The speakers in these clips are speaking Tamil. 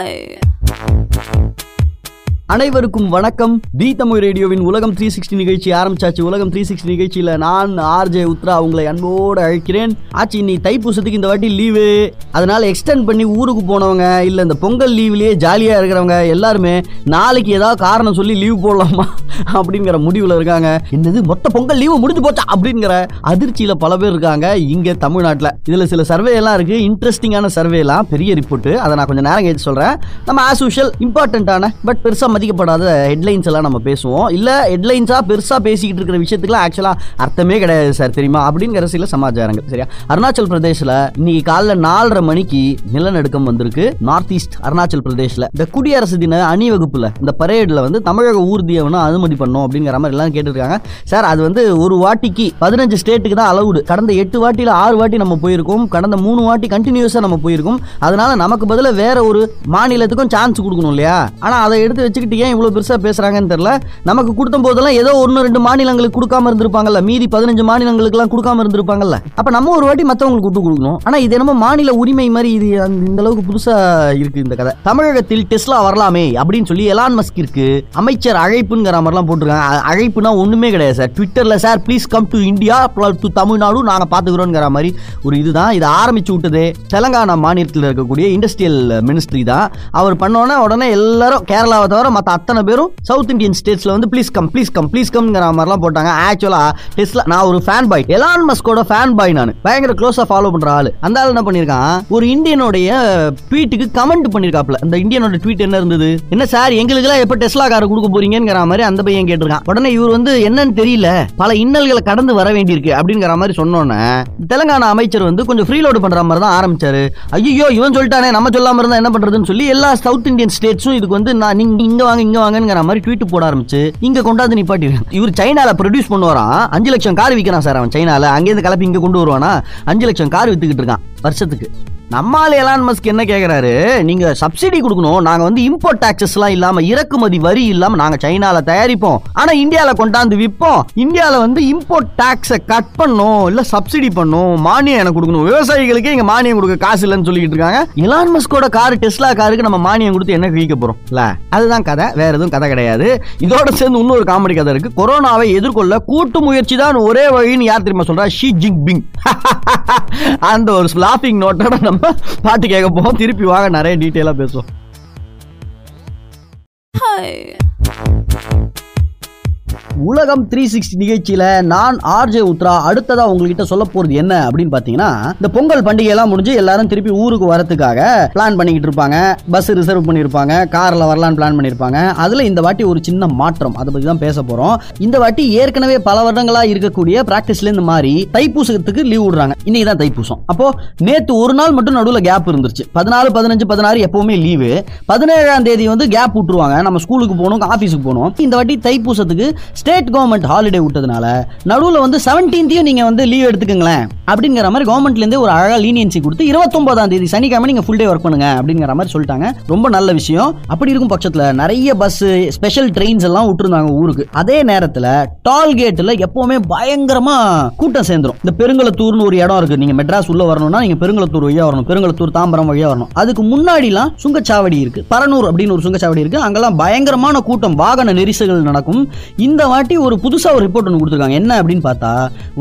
Bye. அனைவருக்கும் வணக்கம். தி தமிழ் ரேடியோவின் உலகம் த்ரீ சிக்ஸ்டி நிகழ்ச்சி ஆரம்பிச்சாச்சு. உலகம் த்ரீ சிக்ஸ்டி நிகழ்ச்சியில் நான் ஆர்ஜே உத்ரா உங்களை அன்போடு அழைக்கிறேன். ஆச்சு நீ தைப்பூசத்துக்கு இந்த வாட்டி லீவு அதனால எக்ஸ்டெண்ட் பண்ணி ஊருக்கு போனவங்க இல்லை இந்த பொங்கல் லீவ்லேயே ஜாலியாக இருக்கிறவங்க எல்லாருமே நாளைக்கு ஏதாவது காரணம் சொல்லி லீவ் போடலாமா? அப்படிங்கிற முடிவில் இருக்காங்க. என்னது மொத்த பொங்கல் லீவு முடிஞ்சு போச்சா? அப்படிங்கிற அதிர்ச்சியில் பல பேர் இருக்காங்க இங்கே தமிழ்நாட்டில். இதில் சில சர்வே எல்லாம் இருக்குது இன்ட்ரெஸ்டிங்கான சர்வே எல்லாம் பெரிய ரிப்போர்ட் அதை நான் கொஞ்சம் நேரம் கேட்டு சொல்கிறேன் நம்ம ஆஸ் யூஷுவல் இம்பார்ட்டண்ட்டான பட் பெருசாக மதிக்கப்படாத ஹெட்லைன்ஸ் எல்லாம் நம்ம பேசுவோம். இல்லை ஹெட்லைன்ஸாக பெருசாக பேசிக்கிட்டு இருக்கிற விஷயத்துக்குலாம் ஆக்சுவலாக அர்த்தமே கிடையாது சார் தெரியுமா? அப்படிங்கிற சில சமாச்சாரங்கள். சரியா? அருணாச்சல் பிரதேசில் இன்னைக்கு காலைல நாலரை மணிக்கு நிலநடுக்கம் வந்திருக்கு. நார்த் ஈஸ்ட் அருணாச்சல் பிரதேசில் இந்த குடியரசு தின அணிவகுப்பில் இந்த பரேடில் வந்து தமிழக ஊர்தியை வந்து அனுமதி பண்ணும் அப்படிங்கிற மாதிரி எல்லாம் கேட்டிருக்காங்க. சார் அது வந்து ஒரு வாட்டிக்கு பதினஞ்சு ஸ்டேட்டுக்கு தான் அலவுடு கடந்த எட்டு வாட்டியில் ஆறு வாட்டி நம்ம போயிருக்கோம். கடந்த மூணு வாட்டி கண்டினியூஸாக நம்ம போயிருக்கோம். அதனால நமக்கு பதிலாக வேற ஒரு மாநிலத்துக்கும் சான்ஸ் கொடுக்கணும் இல்லையா? ஆனால் அதை எடுத்து வச்சு வச்சுக்கிட்டு ஏன் இவ்வளோ பெருசாக பேசுகிறாங்கன்னு தெரியல. நமக்கு கொடுத்த போதெல்லாம் ஏதோ ஒன்று ரெண்டு மாநிலங்களுக்கு கொடுக்காம இருந்திருப்பாங்கல்ல. மீதி பதினஞ்சு மாநிலங்களுக்குலாம் கொடுக்காம இருந்திருப்பாங்கல்ல. அப்போ நம்ம ஒரு வாட்டி மற்றவங்களுக்கு விட்டு கொடுக்கணும். ஆனால் இது என்னமோ மாநில உரிமை மாதிரி இது அந்த- இந்த அளவுக்கு புதுசாக இருக்கு இந்த கதை. தமிழகத்தில் டெஸ்லா வரலாமே அப்படின்னு சொல்லி எலான் மஸ்க் இருக்கு. அமைச்சர் அழைப்புங்கிற மாதிரிலாம் போட்டிருக்காங்க. அழைப்புனா ஒன்றுமே கிடையாது சார். ட்விட்டரில் sir please come to India to Tamil Nadu நாங்கள் பார்த்துக்கிறோங்கிற மாதிரி ஒரு இதுதான். இதை ஆரம்பிச்சு விட்டதே தெலங்கானா மாநிலத்தில் இருக்கக்கூடிய இண்டஸ்ட்ரியல் மினிஸ்ட்ரி தான். அவர் பண்ணோன்னே உடனே எல்லாரும் கேரளாவை தவிர மற்ற அத்தனை பேரும் சவுத் இந்தியன் ஸ்டேட்ஸில் வந்து please come please come please கம்ங்கிற மாதிரிலாம் போட்டாங்க. ஆக்சுவலாக டெஸ்லா நான் ஒரு ஃபேன் பாய் எலான் மஸ்கோட ஃபேன் பாய் நான். பயங்கர க்ளோஸாக ஃபாலோ பண்ணுற ஆள். அந்த ஆள் என்ன பண்ணியிருக்கான் ஒரு இந்தியனுடைய ட்வீட்டுக்கு கமெண்ட் பண்ணியிருக்காப்ல அந்த இந்தியனோட ட்வீட் என்ன இருந்தது? என்ன சார் எங்களுக்குலாம் எப்போ டெஸ்லா காரை கொடுக்க போறீங்கிற மாதிரி அந்த பையன் கேட்டிருக்கான். உடனே இவர் வந்து என்னன்னு தெரியல. பல இன்னல்களை கடந்து வர வேண்டியிருக்கு அப்படிங்கிற மாதிரி சொன்னோன்னே தெலங்கானா அமைச்சர் வந்து கொஞ்சம் ஃப்ரீ லோடு பண்ற மாதிரி தான் ஆரம்பிச்சாரு. ஐயோ இவன் சொல்லிட்டானே. நம்ம சொல்லாம இருந்தால் என்ன பண்றதுன்னு சொல்லி எல்லா சவுத் இந்தியன் ஸ்டேட்ஸும் இதுக்கு வந்து நான் நீங்க வாங்க இங்க வாங்கங்கிற மாதிரி ட்வீட் போட ஆரம்பிச்சு இங்க கொண்டாந்து நிப்பாட்டி இவர் சைனால ப்ரொடியூஸ் பண்ணுவாராம் அஞ்சு லட்சம் கார் விற்கிறான் சார் அவன் சைனால. அங்கேருந்து கலப்பி இங்க கொண்டு வருவானா? அஞ்சு லட்சம் கார் வித்துக்கிட்டு இருக்கான் வருஷத்துக்கு. நம்மால் எலான் மஸ்க் என்ன கேட்குறாரு நீங்கள் சப்சிடி கொடுக்கணும். நாங்கள் வந்து இம்போர்ட் டாக்ஸஸ்லாம் இல்லாமல் இறக்குமதி வரி இல்லாமல் நாங்கள் சைனாவில் தயாரிப்போம். ஆனால் இந்தியாவில் கொண்டாந்து விற்போம் இந்தியாவில் வந்து இம்போர்ட் டாக்ஸை கட் பண்ணும் இல்லை சப்சிடி பண்ணும். மானியம் எனக்கு கொடுக்கணும். விவசாயிகளுக்கே இங்கே மானியம் கொடுக்க காசு இல்லைன்னு சொல்லிட்டு இருக்காங்க. எலான் மஸ்கோட கார் டெஸ்லா காருக்கு நம்ம மானியம் கொடுத்து என்ன கிழிக்க போகிறோம் இல்லை அதுதான் கதை. வேற எதுவும் கதை கிடையாது. இதோட சேர்ந்து இன்னொரு காமெடி கதை இருக்குது கொரோனாவை எதிர்கொள்ள கூட்டு முயற்சி தான் ஒரே வழின்னு யார் தெரியுமா சொல்கிறா ஷி ஜிங் பிங் அந்த ஒரு ஸ்லாப்பிங் நோட்டோட நம்ம பாட்டு கேட்க போவோம் திருப்பி வாங்க நிறைய டீட்டெயிலாக பேசுவோம். உலகம் த்ரீ சிக்ஸ்டி நிகழ்ச்சியில நான் ஆர்ஜே உத்ரா அடுத்ததா உங்ககிட்ட சொல்ல போறது என்ன அப்படின்னு பாத்தீங்கன்னா இந்த பொங்கல் பண்டிகை எல்லாம் முடிஞ்சு எல்லாரும் திருப்பி ஊருக்கு வரதுக்காக பிளான் பண்ணிக்கிட்டு இருப்பாங்க. பஸ் ரிசர்வ் பண்ணியிருப்பாங்க. கார்ல வரலான்னு பிளான் பண்ணியிருப்பாங்க. அதுல இந்த வாட்டி ஒரு சின்ன மாற்றம். அதை பத்தி தான் பேச போறோம். இந்த வாட்டி ஏற்கனவே பல வருடங்களா இருக்கக்கூடிய பிராக்டிஸ்ல இந்த மாதிரி தைப்பூசத்துக்கு லீவ் விடுறாங்க. இன்னைக்கு தான் தைப்பூசம். அப்போ நேத்து ஒரு நாள் மட்டும் நடுவில் கேப் இருந்துருச்சு. பதினாலு பதினஞ்சு பதினாறு எப்பவுமே லீவு பதினேழாம் தேதி வந்து கேப் விட்டுருவாங்க. நம்ம ஸ்கூலுக்கு போகணும் ஆஃபீஸுக்கு போகணும். இந்த வாட்டி தைப்பூசத்துக்கு ஸ்டேட் கவர்மெண்ட் ஹாலிடே விட்டதுனால நடுவில் வந்து செவன்டீன்த்தையும் நீங்கள் வந்து லீவ் எடுத்துக்கங்களேன் அப்படிங்கிற மாதிரி கவர்மெண்ட்லேருந்து ஒரு அழகாக லீனியன்சி கொடுத்து இருபத்தொன்பதாம் தேதி சனிக்கிழமை நீங்கள் ஃபுல் டே ஒர்க் பண்ணுங்க அப்படிங்கிற மாதிரி சொல்லிட்டாங்க. ரொம்ப நல்ல விஷயம். அப்படி இருக்கும் பட்சத்தில் நிறைய பஸ் ஸ்பெஷல் ட்ரெயின்ஸ் எல்லாம் விட்டுருந்தாங்க ஊருக்கு. அதே நேரத்தில் டால்கேட்டில் எப்போவுமே பயங்கரமாக கூட்டம் சேர்ந்துரும். இந்த பெருங்கலத்தூர்னு ஒரு இடம் இருக்கு. நீங்கள் மெட்ராஸ் உள்ள வரணும்னா நீங்க பெருங்கலத்தூர் வழியாக வரணும். பெருங்கலத்தூர் தாம்பரம் வழியாக வரணும். அதுக்கு முன்னாடிலாம் சுங்கச்சாவடி இருக்குது பரனூர் அப்படின்னு ஒரு சுங்கச்சாவடி இருக்கு. அங்கெல்லாம் பயங்கரமான கூட்டம் வாகன நெரிசல்கள் நடக்கும். இந்த வாட்டி ஒரு புதுசா ஒரு ரிப்போர்ட் ஒன்று கொடுத்துருக்காங்க. என்ன அப்படின்னு பார்த்தா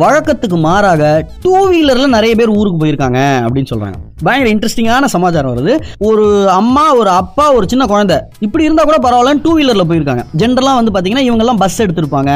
வழக்கத்துக்கு மாறாக டூ வீலரில் நிறைய பேர் ஊருக்கு போயிருக்காங்க அப்படின்னு சொல்றாங்க. பயங்கர இன்ட்ரெஸ்டிங்கான சமாச்சாரம் வருது. ஒரு அம்மா ஒரு அப்பா ஒரு சின்ன குழந்தை. இப்படி இருந்தால் கூட பரவாயில்லன்னு டூ வீலரில் போயிருக்காங்க. ஜென்ரலாக வந்து பார்த்தீங்கன்னா இவங்கெல்லாம் பஸ் எடுத்துருப்பாங்க.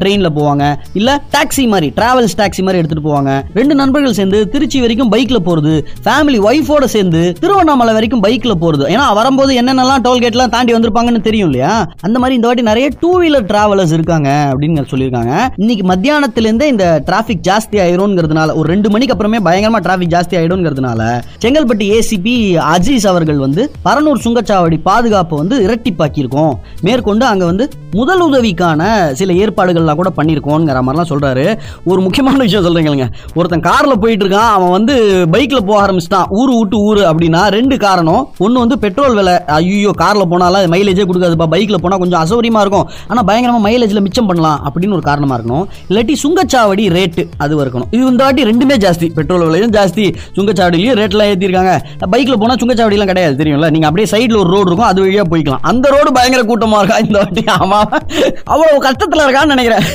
ட்ரெயினில் போவாங்க. இல்லை டாக்ஸி மாதிரி ட்ராவல்ஸ் டாக்ஸி மாதிரி எடுத்துகிட்டு போவாங்க. ரெண்டு நண்பர்கள் சேர்ந்து திருச்சி வரைக்கும் பைக்கில் போகிறது ஃபேமிலி ஒய்ஃபோட சேர்ந்து திருவண்ணாமலை வரைக்கும் பைக்கில் போகிறது ஏன்னா வரும்போது என்னென்னலாம் டோல்கேட்லாம் தாண்டி வந்திருப்பாங்கன்னு தெரியும் இல்லையா? அந்த மாதிரி இந்த வாட்டி நிறைய டூ வீலர் டிராவலர்ஸ் இருக்காங்க அப்படின்னு சொல்லியிருக்காங்க. இன்னைக்கு மத்தியானத்துலேருந்தே இந்த டிராஃபிக் ஜாஸ்தி ஆயிரும்ங்கிறதுனால ஒரு ரெண்டு மணிக்கு அப்புறமே பயங்கரமாக டிராஃபிக் ஜாஸ்தி ஆயிடும்ங்கிறதுனால செங்கல்பட்டு ஏசிபி அஜீஸ் அவர்கள் வந்து பரனூர் சுங்கச்சாவடி பாதுகாப்பை வந்து இரட்டிப்பாக்கியிருக்கோம். மேற்கொண்டு அங்க வந்து முதல் உதவிக்கான சில ஏற்பாடுகள்லாம் கூட பண்ணியிருக்கோங்கிற மாதிரிலாம் சொல்றாரு. ஒரு முக்கியமான விஷயம் சொல்றீங்க ஒருத்தன் கார்ல போயிட்டு இருக்கான் அவன் வந்து பைக்ல போக ஆரம்பிச்சிட்டான். ஊரு விட்டு ஊரு அப்படின்னா ரெண்டு காரணம். ஒன்னு வந்து பெட்ரோல் விலை. ஐயோ கார்ல போனாலும் மைலேஜே கொடுக்காதுப்பா. பைக்ல போனா கொஞ்சம் அசௌரியமா இருக்கும். ஆனா பயங்கரமா மைலேஜ்ல மிச்சம் பண்ணலாம் அப்படின்னு ஒரு காரணமா இருக்கணும். இல்லாட்டி சுங்கச்சாவடி ரேட்டு அது இருக்கணும் இது இந்த வாட்டி ரெண்டுமே ஜாஸ்தி. பெட்ரோல் விலையும் ஜாஸ்தி சுங்கச்சாவடியிலையும் பெரிய ரேட்லாம் ஏற்றிருக்காங்க பைக்கில் போனால் சுங்கச்சாவடிலாம் கிடையாது தெரியும்ல? நீங்கள் அப்படியே சைடில் ஒரு ரோடு இருக்கும் அது வழியாக போய்க்கலாம். அந்த ரோடு பயங்கர கூட்டமாக இருக்கா? இந்த வாட்டி? ஆமா. அவ்வளோ கஷ்டத்தில் இருக்கான்னு நினைக்கிறேன்.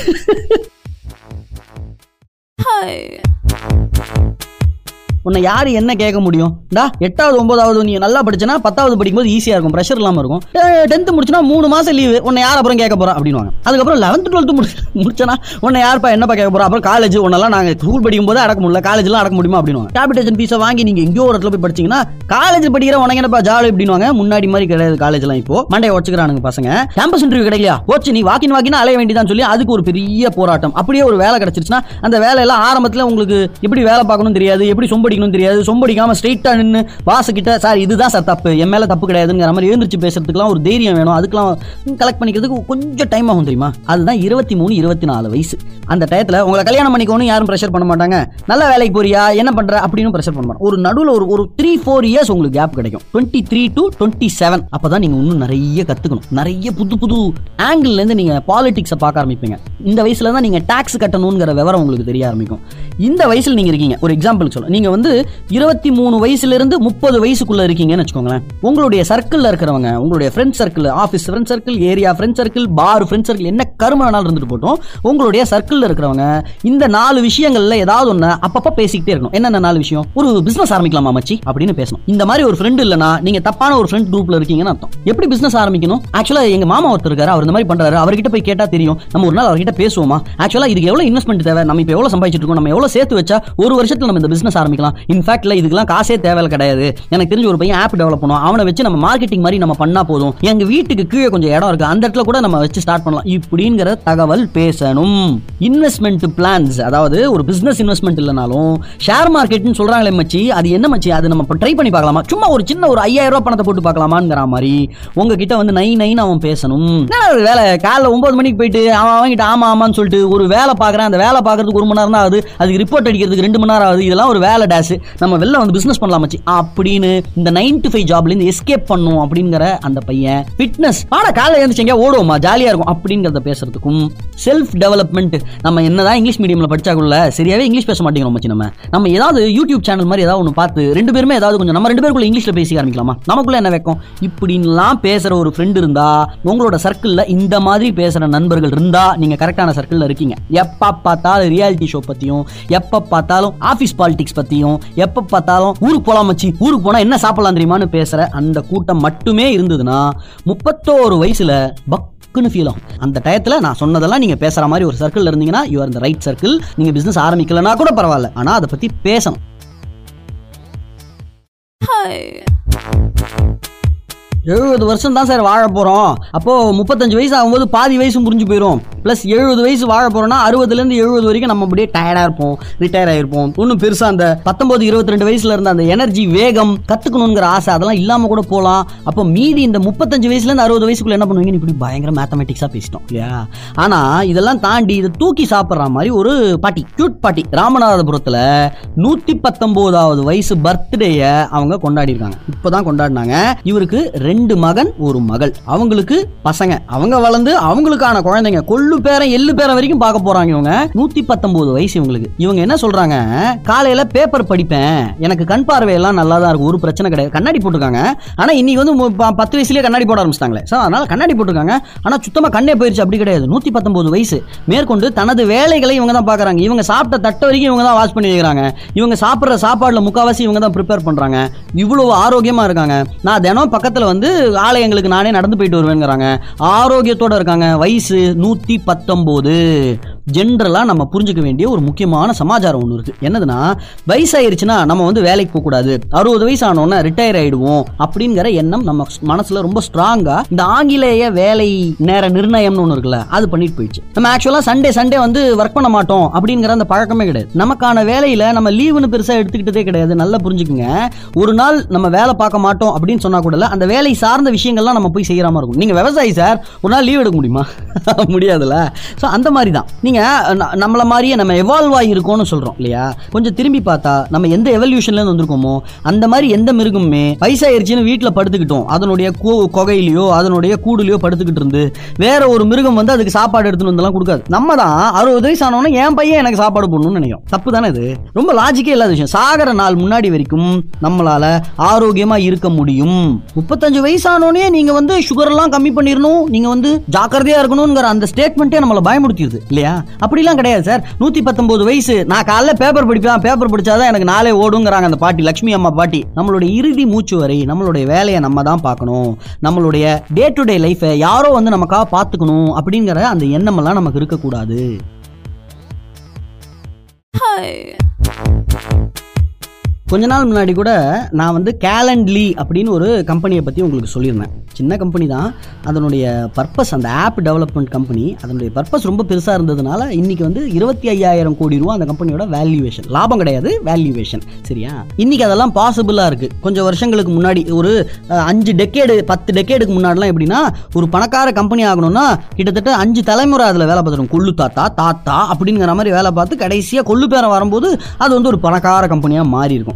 உன்னை யார் என்ன கேட்க முடியும்? டா எட்டாவது ஒன்பதாவது நீ நல்லா படிச்சனா பத்தாவது படிக்கும்போது ஈஸியாக இருக்கும் ப்ரெஷர் இல்லாமல் இருக்கும். டென்த்து முடிச்சுனா மூணு மாதம் லீவு உன்னை யார் அப்புறம் கேட்க போகிறோம் அப்படின்வாங்க அதுக்கப்புறம் லெவன்த்து டுவெல்த்து முடி முடிச்சனா உன்னை யார்ப்பா என்னப்பா கேட்க போகிறோம் அப்புறம் காலேஜ் உன்னெல்லாம் நாங்கள் ஸ்கூல் படிக்கும் போது அடக்க முடியல. காலேஜ்லாம் அடக்க முடியுமா? அப்படின்னு கேபிடேஷன் ஃபீஸை வாங்கி நீங்கள் எங்கேயோ ஒரு இடத்துல போய் படிச்சீங்கன்னா காலேஜ் படிக்கிற உனக்கு என்னப்பா ஜாலி அப்படின்வாங்க முன்னாடி மாதிரி கிடையாது காலேஜ்லாம் இப்போ. மண்டைய உடச்சுக்கிறானுங்க பசங்க. கேம்பஸ் இன்டர்வியூ கிடைக்கலையா? ஓச்சு நீ வாக்கின் வாக்கினா அலைய வேண்டியதான் சொல்லி அதுக்கு ஒரு பெரிய போராட்டம். அப்படியே ஒரு வேலை கிடைச்சிருச்சுன்னா அந்த வேலையெல்லாம் ஆரம்பத்தில் உங்களுக்கு எப்படி வேலை பார்க்கணும் தெரியாது எப்படி சொம்படி சொம்படிக்கணும் தெரியாது. சொம்படிக்காம ஸ்ட்ரெயிட்டாக நின்று வாசக்கிட்ட சார் இதுதான் சார் தப்பு. என் மேல தப்பு கிடையாதுங்கிற மாதிரி எழுந்திரிச்சு பேசுறதுக்குலாம் ஒரு தைரியம் வேணும். அதுக்கெல்லாம் கலெக்ட் பண்ணிக்கிறதுக்கு கொஞ்சம் டைம் ஆகும் தெரியுமா? அதுதான் இருபத்தி மூணு இருபத்தி நாலு வயசு. அந்த டயத்தில் உங்களை கல்யாணம் பண்ணிக்கணும் யாரும் ப்ரெஷர் பண்ண மாட்டாங்க. நல்ல வேலைக்கு போறியா? என்ன பண்ற? அப்படின்னு ப்ரெஷர் பண்ண மாட்டாங்க ஒரு நடுவில் ஒரு ஒரு த்ரீ ஃபோர் இயர்ஸ் உங்களுக்கு கேப் கிடைக்கும். Twenty three to twenty seven அப்போ தான் நீங்கள் இன்னும் நிறைய கற்றுக்கணும் நிறைய புது புது ஆங்கிள்லேருந்து நீங்கள் பாலிடிக்ஸை பார்க்க ஆரம்பிப்பீங்க. இந்த வயசுல தான் நீங்கள் டேக்ஸ் கட்டணுங்கிற விவரம் உங்களுக்கு தெரிய ஆரம்பிக்கும். இந்த வயசில் நீங்கள் இருக்கீங்க. ஒரு எக்ஸாம்பிள் சொல்ல நீங்கள் வந்து இருபத்தி மூணு வயசுலேருந்து முப்பது வயசுக்குள்ளே இருக்கீங்கன்னு வச்சுக்கோங்களேன். உங்களுடைய சர்க்கிளில் இருக்கிறவங்க உங்களுடைய friend circle office friend circle area friend circle bar friend circle என்ன கரும நாள் இருந்துட்டு போட்டோம். உங்களுடைய சர்க்கிளில் இருக்கிறவங்க இந்த நாலு விஷயங்கள்ல ஏதாவது ஒன்று அப்பப்போ பேசிக்கிட்டே இருக்கணும். என்னென்ன நாலு விஷயம்? ஒரு பிசினஸ் ஆரம்பிக்கலாமா மச்சி? அப்படின்னு பேசணும். இந்த மாதிரி ஒரு ஃப்ரெண்டு இல்லைனா நீங்க தப்பான ஒரு ஃப்ரெண்ட் குரூப்ல இருக்கீங்கன்னு அர்த்தம். எப்படி பிசினஸ் ஆரம்பிக்கணும்? ஆக்சுவலா எங்க மாமா ஒருத்தர் இருக்காரு அவர் இந்த மாதிரி பண்றாரு. அவர்கிட்ட போய் கேட்டா தெரியும். நம்ம ஒரு நாள் அவர்கிட்ட பேசுவோமா? ஆக்சுவலாக இதுக்கு எவ்வளோ இன்வெஸ்ட்மெண்ட் தேவை? நம்ம இப்போ எவ்வளோ சம்பாதிச்சிட்டு இருக்கோம்? நம்ம எவ்வளோ சேர்த்து வச்சா ஒரு வருஷத்துல நம்ம இந்த பிசினஸ் ஆரம்பிக்கலாம். இன்ஃபேக்ட்ல இதுக்கெல்லாம் காசே தேவை கிடையாது. எனக்கு தெரிஞ்ச ஒரு பையன் ஆப் டெவலப் பண்ணுவோம் அவனை வச்சு நம்ம மார்க்கெட்டிங் மாதிரி நம்ம பண்ணா போதும். எங்க வீட்டுக்கு கீழே கொஞ்சம் இடம் இருக்கு. அந்த இடத்துல கூட நம்ம வச்சு ஸ்டார்ட் பண்ணலாம். இப்படி அப்படிங்கிற தகவல் பேசணும். இன்வெஸ்ட்மெண்ட் பிளான்ஸ் அதாவது ஒரு பிசினஸ் இன்வெஸ்ட்மெண்ட் இல்லைனாலும் ஷேர் மார்க்கெட்னு சொல்றாங்களே மச்சி அது என்ன மச்சி? அது நம்ம ட்ரை பண்ணி பார்க்கலாமா? சும்மா ஒரு சின்ன ஒரு ஐயாயிரம் ரூபாய் பணத்தை போட்டு பார்க்கலாமாங்கிற மாதிரி உங்ககிட்ட வந்து நை நைன் அவன் பேசணும். ஒரு வேலை? காலைல ஒன்பது மணிக்கு போயிட்டு அவன் அவன்கிட்ட ஆமா ஆமான்னு சொல்லிட்டு ஒரு வேலை பார்க்குறேன் அந்த வேலை பார்க்கறதுக்கு ஒரு மணி நேரம் தான் ஆகுது. அதுக்கு ரிப்போர்ட் அடிக்கிறதுக்கு ரெண்டு மணி நேரம் ஆகுது. இதெல்லாம் ஒரு வேலை டேஸ் நம்ம வெளில வந்து பிசினஸ் பண்ணலாம் மச்சி. அப்படின்னு இந்த நைன் டு ஃபைவ் ஜாப்ல இருந்து எஸ்கேப் பண்ணும் அப்படிங்கிற அந்த பையன். ஃபிட்னஸ் ஆனா காலைல எழுந்துச்சிங்க ஓடுவோமா ஜாலியா இருக்கும். அப்படிங்கிறத பேச பேசுறதுக்கும் செல்ஃப் டெவலப்மெண்ட் நம்ம என்னதான் இங்கிலீஷ் மீடியம்ல படிச்சாக்குள்ள சரியாவே இங்கிலீஷ் பேச மாட்டேங்கிறோம் மச்சி நம்ம. நம்ம ஏதாவது யூடியூப் சேனல் மாதிரி ஏதாவது ஒன்று பார்த்து ரெண்டு பேருமே ஏதாவது கொஞ்சம் நம்ம ரெண்டு பேருக்குள்ள இங்கிலீஷ்ல பேசி ஆரம்பிக்கலாமா? நமக்குள்ள என்ன வைக்கும் இப்படின்லாம் பேசுற ஒரு ஃப்ரெண்ட் இருந்தா உங்களோட சர்க்கிள்ல இந்த மாதிரி பேசுற நண்பர்கள் இருந்தா நீங்க கரெக்டான சர்க்கிள்ல இருக்கீங்க. எப்ப பார்த்தாலும் ரியாலிட்டி ஷோ பத்தியும் எப்ப பார்த்தாலும் ஆபீஸ் பாலிடிக்ஸ் பத்தியும் எப்ப பார்த்தாலும் ஊருக்கு போலாம் மச்சி ஊருக்கு போனா என்ன சாப்பிடலாம் தெரியுமான்னு பேசுற அந்த கூட்டம் மட்டுமே இருந்ததுன்னா முப்பத்தோரு வயசுல டக்குன்னு ஃபீல் ஆகும். அந்த டயத்தில் நான் சொன்னதெல்லாம் நீங்கள் பேசுகிற மாதிரி ஒரு சர்க்கிள் இருந்தீங்கன்னா யூஆர் இந்த ரைட் சர்க்கிள் நீங்கள் பிஸ்னஸ் ஆரம்பிக்கலன்னா கூட பரவாயில்ல. ஆனால் அதை பற்றி பேசணும். எழுபது வருஷம் தான் சார் வாழ போகிறோம் அப்போது முப்பத்தஞ்சு வயசு ஆகும்போது பாதி வயசு முடிஞ்சு போயிடும் ப்ளஸ் எழுபது வயசு வாழ போகிறோம்னா அறுபதுலேருந்து எழுபது வரைக்கும் நம்ம அப்படியே டயர்டாக இருப்போம். ரிட்டையர் ஆகிருப்போம் ஒன்றும் பெருசாக அந்த பத்தொம்போது இருபத்தி ரெண்டு வயசில் இருந்த அந்த எனர்ஜி வேகம் கற்றுக்கணுங்கிற ஆசை அதெல்லாம் இல்லாமல் கூட போகலாம் அப்போ மீதி இந்த முப்பத்தஞ்சு வயசுலேருந்து அறுபது வயசுக்குள்ள என்ன பண்ணுவீங்கன்னு இப்படி பயங்கர மேத்தமெட்டிக்ஸாக பேசிட்டோம் இல்லையா? ஆனால் இதெல்லாம் தாண்டி இதை தூக்கி சாப்பிட்ற மாதிரி ஒரு பாட்டி கியூட் பாட்டி ராமநாதபுரத்தில் நூற்றி பத்தொம்போதாவது வயசு பர்த்டேயை அவங்க கொண்டாடி இருக்காங்க இப்போ தான் கொண்டாடினாங்க. இவருக்கு ரெண்டு ரெண்டு மகன் ஒரு மகள். அவங்களுக்கு பசங்க. அவங்க வளர்ந்து அவங்களுக்கான குழந்தைங்க. கொள்ளு பேரன் எள்ளு பேரன் வரைக்கும் பார்க்க போறாங்க இவங்க. நூத்தி பத்தொன்பது வயசு இவங்களுக்கு. இவங்க என்ன சொல்றாங்க? காலையில பேப்பர் படிப்பேன். எனக்கு கண் பார்வையெல்லாம் நல்லா தான் இருக்கும். ஒரு பிரச்சனை கிடையாது. கண்ணாடி போட்டிருக்காங்க. ஆனா இன்னைக்கு வந்து மு- ப- பத்து வயசுலயே கண்ணாடி போட ஆரம்பிச்சிட்டாங்களே. சார் அதனால கண்ணாடி போட்டிருக்காங்க. ஆனா சுத்தமா கண்ணே போயிருச்சு. அப்படி கிடையாது. நூத்தி பத்தொன்பது வயசு. மேற்கொண்டு தனது வேலைகளை இவங்க தான் பாக்குறாங்க இவங்க சாப்பிட்ட தட்ட வரைக்கும் இவங்க தான் வாஷ் பண்ணி வைக்கிறாங்க. இவங்க சாப்பிட்ற சாப்பாடுல முக்காவாசி இவங்க தான் ப்ரிப்பேர் பண்றாங்க. இவ்வளவு ஆரோக்கியமா இருக்காங்க. நான் தினம் பக்கத்துல வந்து ஆலயங்களுக்கு நானே நடந்து போயிட்டு வருவேங்கிறாங்க ஆரோக்கியத்தோட இருக்காங்க. வயசு நூத்தி பத்தொம்போது. ஜென்ரலாக நம்ம புரிஞ்சுக்க வேண்டிய ஒரு முக்கியமான சமாச்சாரம் ஒன்று இருக்குது என்னதுன்னா வயசாயிருச்சுன்னா நம்ம வந்து வேலைக்கு போகக்கூடாது அறுபது வயசு ஆனோன்னா ரிட்டையர் ஆகிடுவோம் அப்படிங்கிற எண்ணம் நம்ம மனசில் ரொம்ப ஸ்ட்ராங்காக இந்த ஆங்கிலேய வேலை நேர நிர்ணயம்னு ஒன்று இருக்குல்ல அது பண்ணிட்டு போயிடுச்சு. நம்ம ஆக்சுவலாக சண்டே சண்டே வந்து ஒர்க் பண்ண மாட்டோம் அப்படிங்கிற அந்த பழக்கமே கிடையாது. நமக்கான வேலையில் நம்ம லீவுன்னு பெருசாக எடுத்துக்கிட்டதே கிடையாது. நல்லா புரிஞ்சுக்குங்க. ஒரு நாள் நம்ம வேலை பார்க்க மாட்டோம் அப்படின்னு சொன்னால் கூட அந்த வேலை சார்ந்த விஷயங்கள்லாம் நம்ம போய் செய்கிற மாதிரி இருக்கும். நீங்கள் விவசாயி சார் ஒரு நாள் லீவ் எடுக்க முடியுமா? முடியாதுல்ல. ஸோ அந்த மாதிரி தான் நீங்கள் நீங்க நம்மள மாதிரியே நம்ம எவால்வ் ஆகிருக்கோம்னு சொல்றோம் இல்லையா? கொஞ்சம் திரும்பி பார்த்தா நம்ம எந்த எவல்யூஷன்ல இருந்து வந்திருக்கோமோ அந்த மாதிரி எந்த மிருகமுமே வயசாயிருச்சுன்னு வீட்டில் படுத்துக்கிட்டோம். அதனுடைய கூ- கொகையிலையோ அதனுடைய கூடுலையோ படுத்துக்கிட்டு இருந்து வேற ஒரு மிருகம் வந்து அதுக்கு சாப்பாடு எடுத்துன்னு வந்தெல்லாம் கொடுக்காது. நம்ம தான் அறுபது வயசு ஆனவொன்னே என் பையன் எனக்கு சாப்பாடு போடணும்னு நினைக்கும் தப்பு தானே இது? ரொம்ப லாஜிக்கே இல்லாத விஷயம். சாகர நாள் முன்னாடி வரைக்கும் நம்மளால ஆரோக்கியமா இருக்க முடியும். முப்பத்தஞ்சு வயசானோடனே நீங்க வந்து சுகர் எல்லாம் கம்மி பண்ணிடணும் நீங்க வந்து ஜாக்கிரதையா இருக்கணும்ங்கிற அந்த ஸ்டேட்மெண்ட்டே நம்மள பயமுடுத்திடுது இல்லையா? அப்படிலாம் கிடையாது சார். நூத்தி பத்தொன்பது வயசு. நான் காலைல பேப்பர் படிப்பேன். பேப்பர் படிச்சாதான் எனக்கு நாளே ஓடுங்கிறாங்க அந்த பாட்டி லக்ஷ்மி அம்மா பாட்டி. நம்மளுடைய இறுதி மூச்சு வரை நம்மளுடைய வேலையை நம்ம தான் பார்க்கணும். நம்மளுடைய டே டு டே லைஃபை யாரோ வந்து நமக்காக பார்த்துக்கணும் அப்படிங்கிற அந்த எண்ணம் எல்லாம் நமக்கு இருக்கக்கூடாது. கொஞ்ச நாள் முன்னாடி கூட நான் வந்து கேலண்ட்லி அப்படின்னு ஒரு கம்பெனியை பற்றி உங்களுக்கு சொல்லியிருந்தேன். சின்ன கம்பெனி தான். அதனுடைய பர்பஸ் அந்த ஆப் டெவலப்மெண்ட் கம்பெனி அதனுடைய பர்பஸ் ரொம்ப பெருசாக இருந்ததுனால இன்றைக்கி வந்து இருபத்தி ஐயாயிரம் கோடி ரூபா அந்த கம்பெனியோட வேல்யூவேஷன் லாபம் கிடையாது வேல்யூவேஷன் சரியா? இன்னைக்கு அதெல்லாம் பாசிபிளாக இருக்குது கொஞ்சம் வருஷங்களுக்கு முன்னாடி ஒரு அஞ்சு டெக்கேடு பத்து டெக்கேடுக்கு முன்னாடிலாம் எப்படின்னா ஒரு பணக்கார கம்பெனி ஆகணும்னா கிட்டத்தட்ட அஞ்சு தலைமுறை அதில் வேலை பார்த்துருக்கும் கொள்ளு தாத்தா தாத்தா அப்படிங்கிற மாதிரி வேலை பார்த்து கடைசியாக கொள்ளு பேரம் வரும்போது அது வந்து ஒரு பணக்கார கம்பெனியாக மாறி இருக்கும்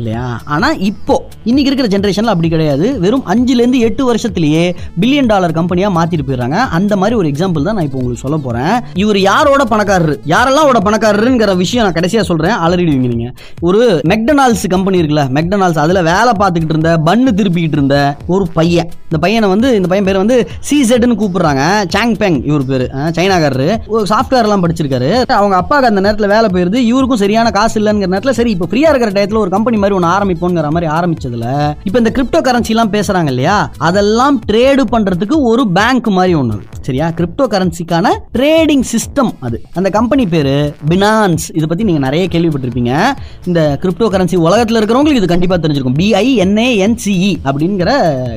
இல்லையா? ஆனால் இப்போ இன்னைக்கு இருக்கிற ஜென்ரேஷனில் அப்படி கிடையாது. வெறும் அஞ்சுலேருந்து எட்டு வருஷத்துலேயே பில்லியன் டாலர் கம்பெனியாக மாற்றிட்டு போயிடுறாங்க. அந்த மாதிரி ஒரு எக்ஸாம்பிள் தான் நான் இப்போ உங்களுக்கு சொல்ல போகிறேன் இவர் யாரோட பணக்காரரு? யாரெல்லாம் ஓட பணக்காரருங்கிற விஷயம் நான் கடைசியாக சொல்கிறேன் அலறிடுவீங்க நீங்கள் ஒரு மெக்டனால்ஸ் கம்பெனி இருக்குல்ல மெக்டனால்ஸ் அதில் வேலை பார்த்துக்கிட்டு இருந்த பன்னு திருப்பிக்கிட்டு இருந்த ஒரு பையன். இந்த பையனை வந்து இந்த பையன் பேர் வந்து சிசெட்னு கூப்பிடுறாங்க. சாங் பெங் இவர் பேர். சைனாக்காரரு. ஒரு சாஃப்ட்வேர்லாம் படிச்சிருக்காரு. அவங்க அப்பாவுக்கு அந்த நேரத்தில் வேலை போயிருது. இவருக்கும் சரியான காசு இல்லைங்கிற நேரத்தில் சரி இப்போ ஃப்ரீயாக இருக்கிற டயத்தில் ஒரு கம்பெனி மாதிரி ஒன்று ஆரம்பிப்போங்கிற மாதிரி ஆரம்பிச்சதுல இப்போ இந்த கிரிப்டோ கரன்சிலாம் பேசுறாங்க இல்லையா? அதெல்லாம் ட்ரேடு பண்றதுக்கு ஒரு பேங்க் மாதிரி ஒன்று சரியா? கிரிப்டோ கரன்சிக்கான ட்ரேடிங் சிஸ்டம் அது. அந்த கம்பெனி பேர் பினான்ஸ் இதை பற்றி நீங்கள் நிறைய கேள்விப்பட்டிருப்பீங்க. இந்த கிரிப்டோ கரன்சி உலகத்தில் இருக்கிறவங்களுக்கு இது கண்டிப்பாக தெரிஞ்சிருக்கும். பிஐஎன்ஏஎன்சிஇ அப்படிங்கிற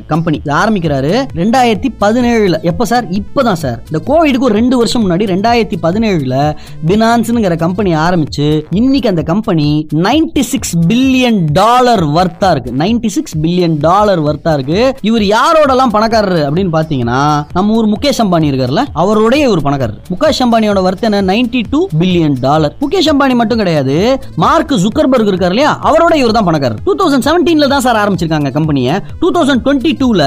கம்பெனி இது ஆரம்பிக்கிறாரு ரெண்டாயிரத்தி பதினேழில். எப்போ சார்? இப்போ தான் சார். இந்த கோவிடுக்கு ஒரு ரெண்டு வருஷம் முன்னாடி ரெண்டாயிரத்தி பதினேழில் பினான்ஸுங்கிற கம்பெனி ஆரம்பிச்சு இன்னைக்கு அந்த கம்பெனி 96 சிக்ஸ் பில்லியன் டாலர் வர்த்தா இருக்கு. 96 சிக்ஸ் பில்லியன் டாலர் வர்த்தா இருக்கு. இவர் யாரோடலாம் பணக்காரர் அப்படின்னு பார்த்தீங்கன்னா நம்ம ஊர் முகேஷ் அம்பானி அம்பானி இருக்கார்ல அவருடைய ஒரு பணக்காரர். முகேஷ் அம்பானியோட வர்த்த என்ன? 92 two billion dollar Mukesh Ambani மட்டும் கிடையாது மார்க் ஜுக்கர்பர்க் இருக்கார் இல்லையா? அவரோட இவர் தான் பணக்காரர். டூ தௌசண்ட் செவன்டீன்ல தான் சார் ஆரம்பிச்சிருக்காங்க கம்பெனியை டூ தௌசண்ட் டுவெண்ட்டி டூல